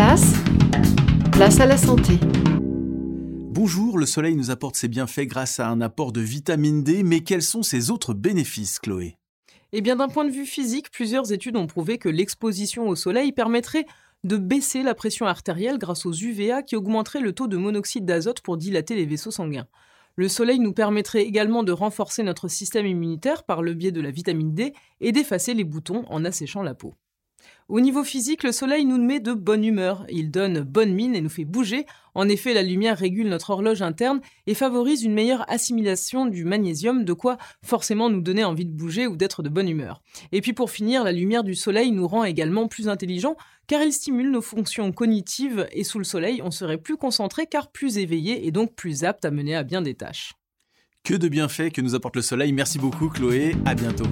place, place à la santé. Bonjour, le soleil nous apporte ses bienfaits grâce à un apport de vitamine D, mais quels sont ses autres bénéfices, Chloé? Eh bien, d'un point de vue physique, plusieurs études ont prouvé que l'exposition au soleil permettrait de baisser la pression artérielle grâce aux UVA qui augmenteraient le taux de monoxyde d'azote pour dilater les vaisseaux sanguins. Le soleil nous permettrait également de renforcer notre système immunitaire par le biais de la vitamine D et d'effacer les boutons en asséchant la peau. Au niveau physique, le soleil nous met de bonne humeur, il donne bonne mine et nous fait bouger. En effet, la lumière régule notre horloge interne et favorise une meilleure assimilation du magnésium, de quoi forcément nous donner envie de bouger ou d'être de bonne humeur. Et puis pour finir, la lumière du soleil nous rend également plus intelligents car il stimule nos fonctions cognitives et sous le soleil, on serait plus concentré car plus éveillé et donc plus apte à mener à bien des tâches. Que de bienfaits que nous apporte le soleil. Merci beaucoup Chloé, à bientôt.